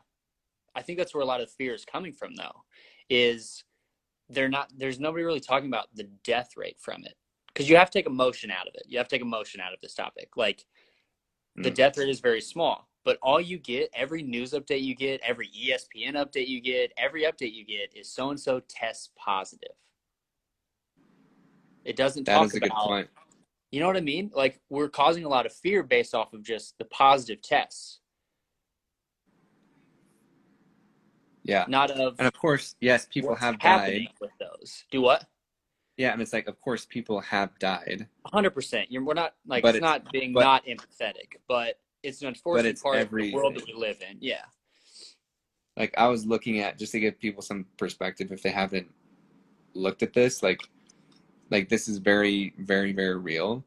[SPEAKER 1] I think that's where a lot of fear is coming from though is they're not there's nobody really talking about the death rate from it. Because you have to take emotion out of it. You have to take emotion out of this topic. Like the
[SPEAKER 3] Mm.
[SPEAKER 1] death rate is very small but all you get every news update you get every espn update you get every update you get is so and so tests positive it doesn't
[SPEAKER 3] That
[SPEAKER 1] talk
[SPEAKER 3] is a good
[SPEAKER 1] about
[SPEAKER 3] point.
[SPEAKER 1] you know what i mean like we're causing a lot of fear based off of just the positive tests
[SPEAKER 3] Yeah.
[SPEAKER 1] not of
[SPEAKER 3] And of course, yes, people have died.
[SPEAKER 1] with those do what
[SPEAKER 3] Yeah, and it's like of course people have died.
[SPEAKER 1] hundred percent. You're we're not like
[SPEAKER 3] But
[SPEAKER 1] it's,
[SPEAKER 3] it's-
[SPEAKER 1] not being
[SPEAKER 3] but-
[SPEAKER 1] not empathetic, but it's an unfortunate
[SPEAKER 3] it's
[SPEAKER 1] part of the world that we live in. Yeah.
[SPEAKER 3] Like I was looking at just to give people some perspective if they haven't looked at this, like like this is very, very, very real.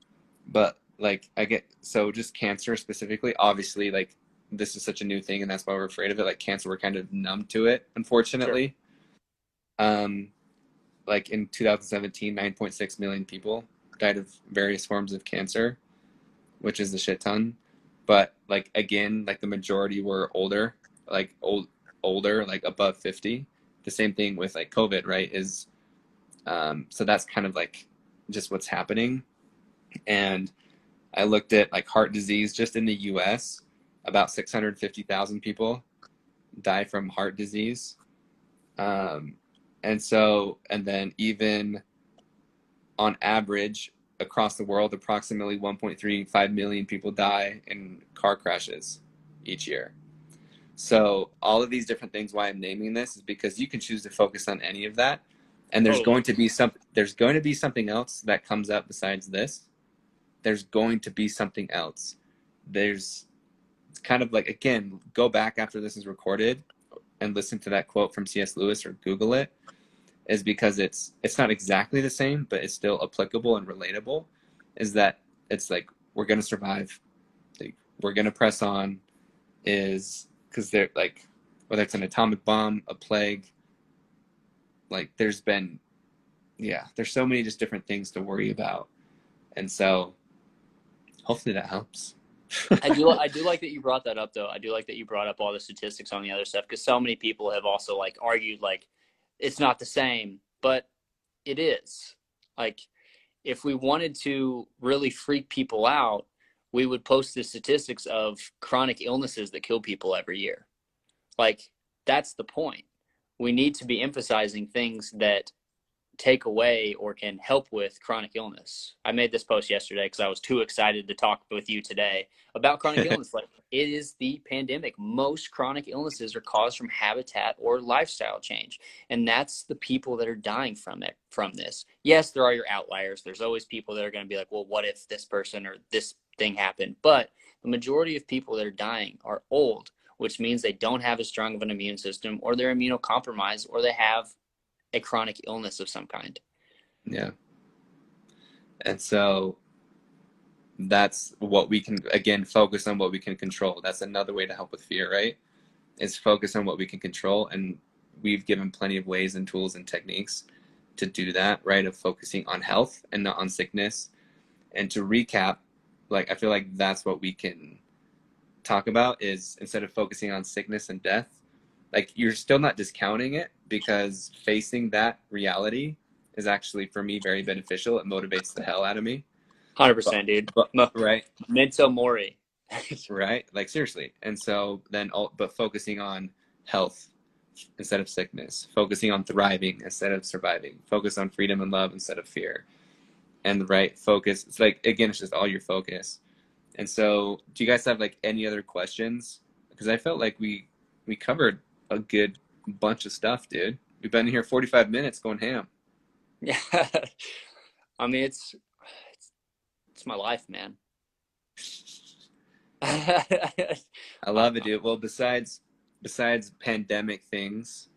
[SPEAKER 3] But like I get so just cancer specifically, obviously like this is such a new thing and that's why we're afraid of it. Like cancer we're kind of numb to it, unfortunately. Um like in 2017, 9.6 million people died of various forms of cancer, which is a shit ton. But like again, like the majority were older, like old older, like above 50. The same thing with like COVID, right? Is um so that's kind of like just what's happening. And I looked at like heart disease just in the US, about 650,000 people die from heart disease. Um and so, and then even on average across the world, approximately 1.35 million people die in car crashes each year. So, all of these different things, why I'm naming this is because you can choose to focus on any of that. And there's
[SPEAKER 1] Totally.
[SPEAKER 3] going to be some, there's going to be something else that comes up besides this. There's going to be something else. There's, it's kind of like, again, go back after this is recorded and listen to that quote from C.S. Lewis or Google it is because it's it's not exactly the same, but it's still applicable and relatable. Is that it's like we're gonna survive, like, we're gonna press on, is because they're like whether it's an atomic bomb, a plague, like there's been, yeah, there's so many just different things to worry about, and so hopefully that helps.
[SPEAKER 1] I do I do like that you brought that up though. I do like that you brought up all the statistics on the other stuff because so many people have also like argued like it's not the same, but it is. Like if we wanted to really freak people out, we would post the statistics of chronic illnesses that kill people every year. Like that's the point. We need to be emphasizing things that take away or can help with chronic illness. I made this post yesterday because I was too excited to talk with you today about chronic *laughs* illness. Like it is the pandemic. Most chronic illnesses are caused from habitat or lifestyle change, and that's the people that are dying from it. From this, yes, there are your outliers. There's always people that are going to be like, well, what if this person or this thing happened? But the majority of people that are dying are old, which means they don't have as strong of an immune system, or they're immunocompromised, or they have a chronic illness of some kind.
[SPEAKER 3] Yeah. And so that's what we can again focus on what we can control. That's another way to help with fear, right? Is focus on what we can control and we've given plenty of ways and tools and techniques to do that, right? Of focusing on health and not on sickness. And to recap, like I feel like that's what we can talk about is instead of focusing on sickness and death, like you're still not discounting it because facing that reality is actually for me very beneficial. It motivates the hell out of me.
[SPEAKER 1] Hundred percent, dude.
[SPEAKER 3] But, right,
[SPEAKER 1] Memento mori. *laughs*
[SPEAKER 3] right, like seriously. And so then, all, but focusing on health instead of sickness, focusing on thriving instead of surviving, focus on freedom and love instead of fear, and the right focus. It's like again, it's just all your focus. And so, do you guys have like any other questions? Because I felt like we we covered a good bunch of stuff, dude. We've been here 45 minutes going ham.
[SPEAKER 1] Yeah. *laughs* I mean, it's, it's, it's my life, man. *laughs*
[SPEAKER 3] I love it, dude. Well, besides, besides pandemic things,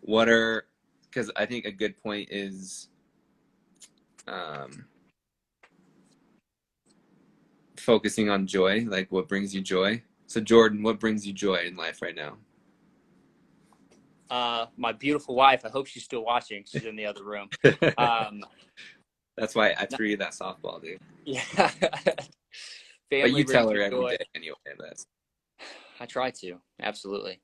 [SPEAKER 3] what are, cause I think a good point is, um, focusing on joy, like what brings you joy. So Jordan, what brings you joy in life right now?
[SPEAKER 1] Uh, my beautiful wife. I hope she's still watching. She's in the other room. *laughs* Um,
[SPEAKER 3] That's why I threw you that softball, dude.
[SPEAKER 1] yeah. *laughs*
[SPEAKER 3] but you tell her every day anyway. That's *sighs*
[SPEAKER 1] I try to. Absolutely.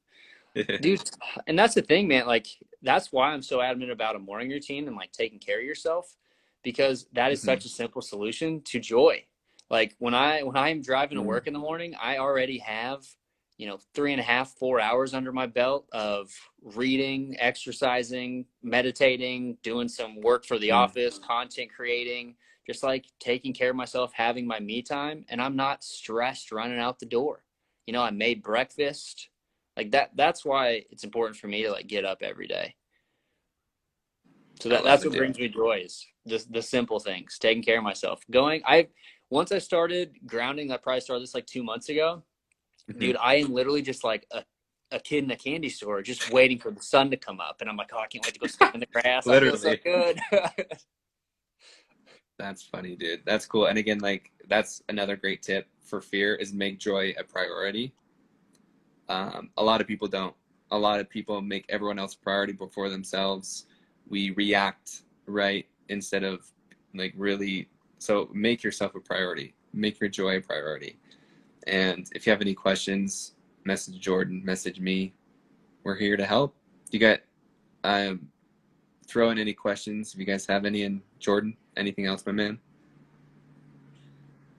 [SPEAKER 1] *laughs* Dude, and that's the thing, man. Like, that's why I'm so adamant about a morning routine and like taking care of yourself because that is
[SPEAKER 3] Mhm.
[SPEAKER 1] such a simple solution to joy. Like when I when I'm driving to
[SPEAKER 3] Mhm.
[SPEAKER 1] work in the morning, I already have, you know, three and a half, four hours under my belt of reading, exercising, meditating, doing some work for the
[SPEAKER 3] Mhm.
[SPEAKER 1] office, content creating, just like taking care of myself, having my me time, and I'm not stressed running out the door. You know, I made breakfast. Like that that's why it's important for me to like get up every day. So that, that's what brings me joy is the the simple things, taking care of myself. Going I once I started grounding, I probably started this like two months ago.
[SPEAKER 3] Mhm.
[SPEAKER 1] Dude, I am literally just like a, a kid in a candy store just waiting for the sun to come up. And I'm like, oh, I can't wait to go sit in the grass. I feel so
[SPEAKER 3] Literally.
[SPEAKER 1] good. *laughs*
[SPEAKER 3] That's funny, dude. That's cool. And again, like that's another great tip for fear is make joy a priority. Um, a lot of people don't. A lot of people make everyone else priority before themselves. We react right instead of like really. So make yourself a priority. Make your joy a priority. And if you have any questions, message Jordan, message me. We're here to help. You got um, throw in any questions if you guys have any. And Jordan, anything else, my man?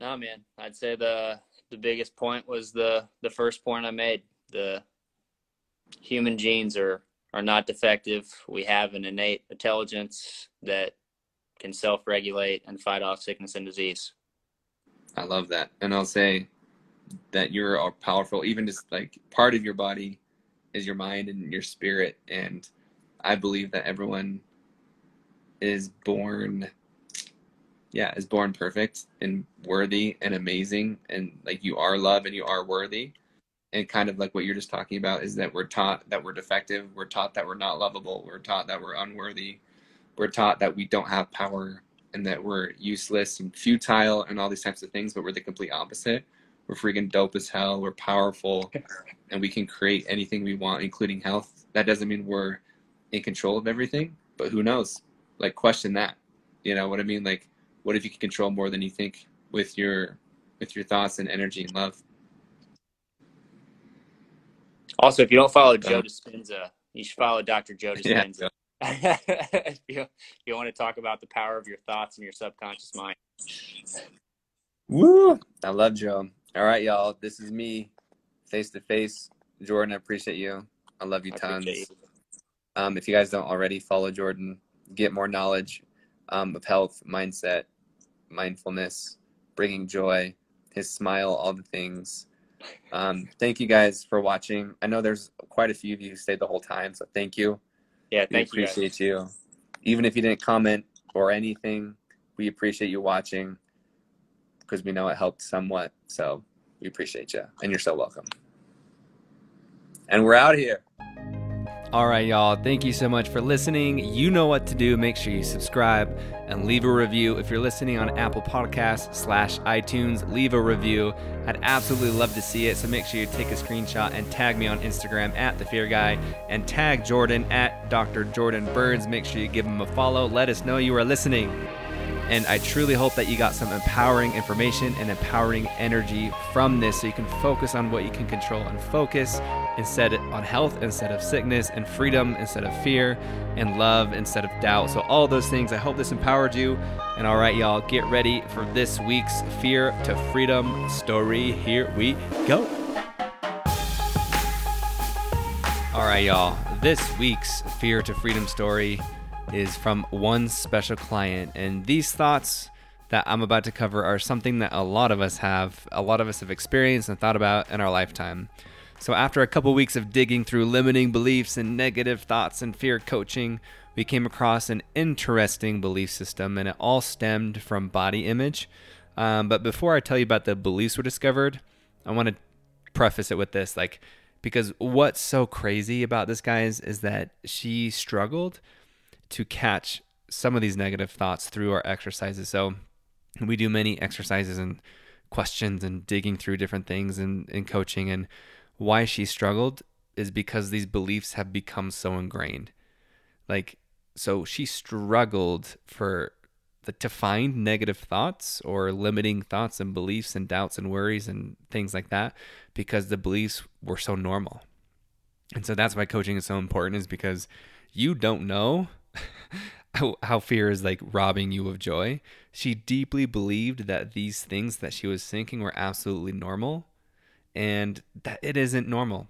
[SPEAKER 1] no, man. I'd say the the biggest point was the the first point I made. The human genes are are not defective. We have an innate intelligence that can self-regulate and fight off sickness and disease.
[SPEAKER 3] I love that. And I'll say that you're powerful, even just like part of your body is your mind and your spirit. And I believe that everyone is born, yeah, is born perfect and worthy and amazing. And like you are love and you are worthy. And kind of like what you're just talking about is that we're taught that we're defective. We're taught that we're not lovable. We're taught that we're unworthy. We're taught that we don't have power and that we're useless and futile and all these types of things, but we're the complete opposite. We're freaking dope as hell. We're powerful and we can create anything we want, including health. That doesn't mean we're in control of everything, but who knows? Like, question that. You know what I mean? Like, what if you can control more than you think with your with your thoughts and energy and love?
[SPEAKER 1] Also, if you don't follow Joe
[SPEAKER 3] Uh,
[SPEAKER 1] Dispenza, you should follow Dr. Joe *laughs*
[SPEAKER 3] Yeah. *laughs*
[SPEAKER 1] If, you, if you want to talk about the power of your thoughts and your subconscious mind.
[SPEAKER 3] Woo! I love Joe. All right, y'all. This is me, face to face. Jordan, I appreciate you. I love you tons.
[SPEAKER 1] you.
[SPEAKER 3] Um, if you guys don't already follow Jordan, get more knowledge um, of health, mindset, mindfulness, bringing joy, his smile, all the things. Um, thank you guys for watching. I know there's quite a few of you who stayed the whole time, so thank you.
[SPEAKER 1] Yeah,
[SPEAKER 3] We
[SPEAKER 1] thank you.
[SPEAKER 3] appreciate you. Even if you didn't comment or anything, we appreciate you watching because we know it helped somewhat. So we appreciate you, and you're so welcome. And we're out here.
[SPEAKER 2] All right, y'all. Thank you so much for listening. You know what to do. Make sure you subscribe and leave a review. If you're listening on Apple Podcasts slash iTunes, leave a review. I'd absolutely love to see it. So make sure you take a screenshot and tag me on Instagram at the Fear Guy and tag Jordan at Dr. Jordan Burns. Make sure you give him a follow. Let us know you are listening.
[SPEAKER 3] And I truly hope that you got some empowering information and empowering energy from this so you can focus on what you can control and focus instead on health instead of sickness and freedom instead of fear and love instead of doubt. So, all those things, I hope this empowered you. And all right, y'all, get ready for this week's Fear to Freedom story. Here we go. All right, y'all. This week's Fear to Freedom story is from one special client. And these thoughts that I'm about to cover are something that a lot of us have, a lot of us have experienced and thought about in our lifetime. So, after a couple weeks of digging through limiting beliefs and negative thoughts and fear coaching, we came across an interesting belief system, and it all stemmed from body image. Um, but before I tell you about the beliefs we discovered, I want to preface it with this like, because what's so crazy about this, guys, is that she struggled to catch some of these negative thoughts through our exercises. So we do many exercises and questions and digging through different things in, in coaching. And why she struggled is because these beliefs have become so ingrained. Like, so she struggled for the, to find negative thoughts or limiting thoughts and beliefs and doubts and worries and things like that because the beliefs were so normal. And so that's why coaching is so important is because you don't know *laughs* how, how fear is like robbing you of joy. She deeply believed that these things that she was thinking were absolutely normal and that it isn't normal.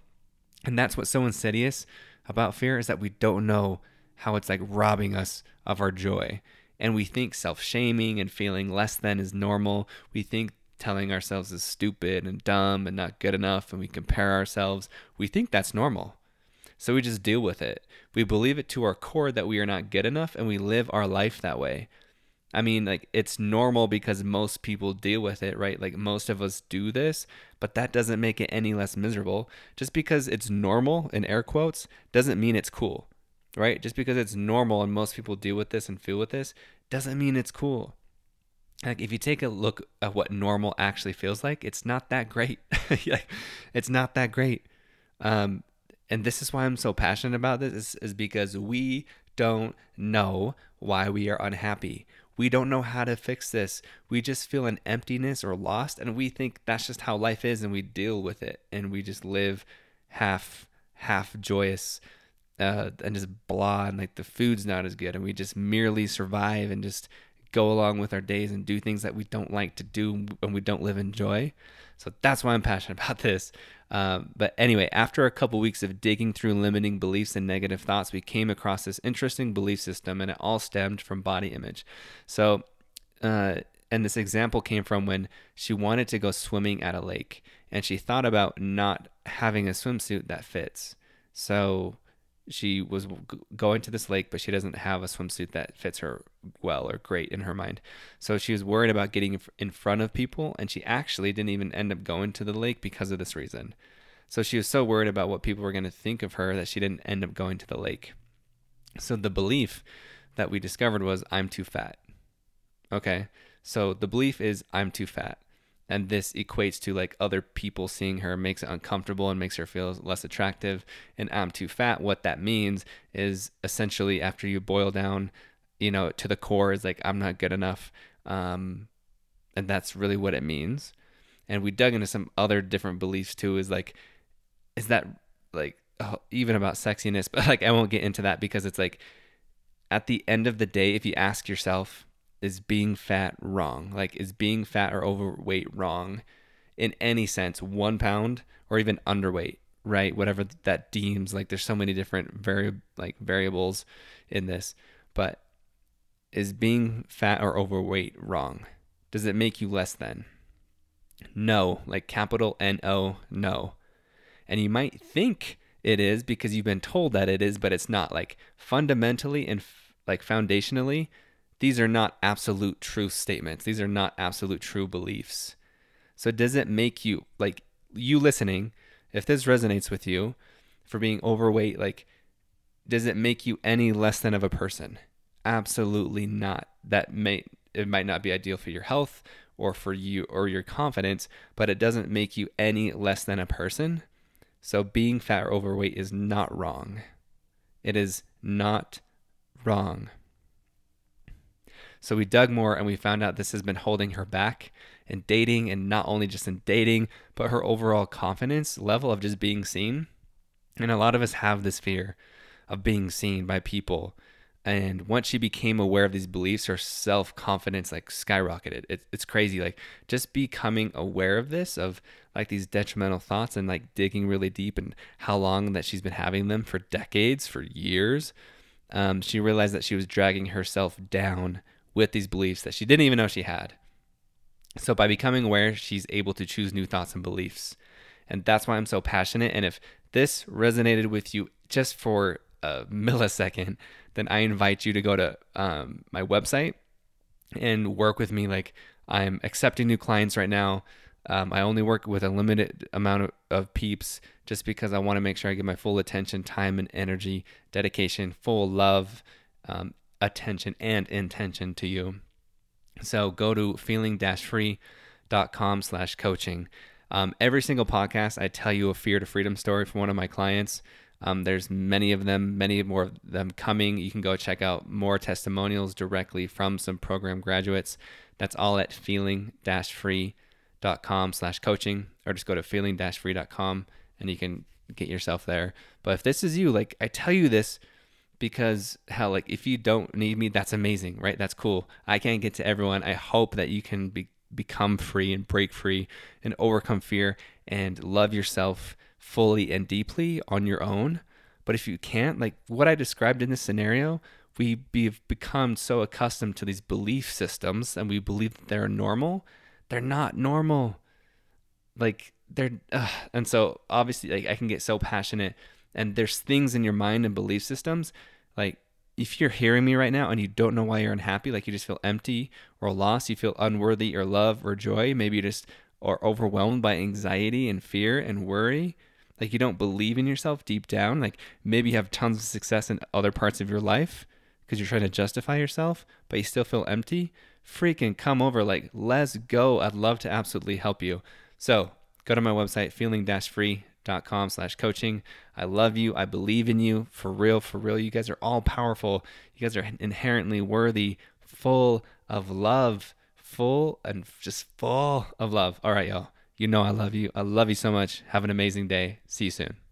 [SPEAKER 3] And that's what's so insidious about fear is that we don't know how it's like robbing us of our joy. And we think self shaming and feeling less than is normal. We think telling ourselves is stupid and dumb and not good enough, and we compare ourselves. We think that's normal. So we just deal with it. We believe it to our core that we are not good enough and we live our life that way. I mean, like, it's normal because most people deal with it, right? Like, most of us do this, but that doesn't make it any less miserable. Just because it's normal, in air quotes, doesn't mean it's cool, right? Just because it's normal and most people deal with this and feel with this, doesn't mean it's cool. Like, if you take a look at what normal actually feels like, it's not that great. *laughs* Like it's not that great. Um, and this is why I'm so passionate about this is, is because we don't know why we are unhappy. We don't know how to fix this. We just feel an emptiness or lost and we think that's just how life is and we deal with it and we just live half half joyous uh, and just blah and like the food's not as good and we just merely survive and just go along with our days and do things that we don't like to do and we don't live in joy. So that's why I'm passionate *laughs* about this. Um, but anyway, after a couple weeks of digging through limiting beliefs and negative thoughts, we came across this interesting belief system, and it all stemmed from body image. So, uh, and this example came from when she wanted to go swimming at a lake, and she thought about not having a swimsuit that fits. So, she was going to this lake, but she doesn't have a swimsuit that fits her well or great in her mind. So she was worried about getting in front of people, and she actually didn't even end up going to the lake because of this reason. So she was so worried about what people were going to think of her that she didn't end up going to the lake. So the belief that we discovered was, I'm too fat. Okay. So the belief is, I'm too fat and this equates to like other people seeing her makes it uncomfortable and makes her feel less attractive. And i'm too fat. What that means is essentially after you boil down you know to the core is like i'm not good enough. Um, and that's really what it means. And we dug into some other different beliefs too is like is that like oh, even about sexiness *laughs* but like i won't get into that because it's like at the end of the day if you ask yourself is being fat wrong? Like, is being fat or overweight wrong in any sense? One pound or even underweight, right? Whatever that deems. Like, there's so many different vari- like variables in this, but is being fat or overweight wrong? Does it make you less than? No, like capital N O, no. And you might think it is because you've been told that it is, but it's not. Like fundamentally and f- like foundationally, these are not absolute truth statements. These are not absolute true beliefs. So does it make you like you listening, if this resonates with you for being overweight, like does it make you any less than of a person? Absolutely not. That may it might not be ideal for your health or for you or your confidence, but it doesn't make you any less than a person. So being fat or overweight is not wrong. It is not wrong. So we dug more and we found out this has been holding her back in dating and not only just in dating, but her overall confidence level of just being seen. And a lot of us have this fear of being seen by people. And once she became aware of these beliefs, her self confidence like skyrocketed. It, it's crazy. Like just becoming aware of this, of like these detrimental thoughts and like digging really deep and how long that she's been having them for decades, for years. Um, she realized that she was dragging herself down with these beliefs that she didn't even know she had. So by becoming aware, she's able to choose new thoughts and beliefs. And that's why I'm so passionate. And if this resonated with you just for a *laughs* millisecond, then I invite you to go to um, my website and work with me. Like I'm accepting new clients right now. Um, I only work with a limited amount of, of peeps just because I want to make sure I give my full attention, time, and energy, dedication, full love, um, attention, and intention to you. So go to feeling-free.com slash coaching. Um, every single podcast, I tell you a fear to freedom story from one of my clients. Um, there's many of them, many more of them coming. You can go check out more testimonials directly from some program graduates. That's all at feeling-free.com slash coaching, or just go to feeling-free.com and you can get yourself there. But if this is you, like I tell you this because hell, like if you don't need me, that's amazing, right? That's cool. I can't get to everyone. I hope that you can be, become free and break free and overcome fear and love yourself fully and deeply on your own. But if you can't, like what I described in this scenario, we have become so accustomed to these belief systems and we believe that they're normal. They're not normal. Like they're, and so obviously, like I can get so passionate and there's things in your mind and belief systems like if you're hearing me right now and you don't know why you're unhappy, like you just feel empty or lost, you feel unworthy or love or joy, maybe you just are overwhelmed by anxiety and fear and worry, like you don't believe in yourself deep down, like maybe you have tons of success in other parts of your life because you're trying to justify yourself, but you still feel empty, freaking come over. Like, let's go. I'd love to absolutely help you. So go to my website, feeling-free dot com slash coaching. I love you. I believe in you for real, for real. You guys are all powerful. You guys are inherently worthy, full of love, full and just full of love. All right, y'all. You know I love you. I love you so much. Have an amazing day. See you soon.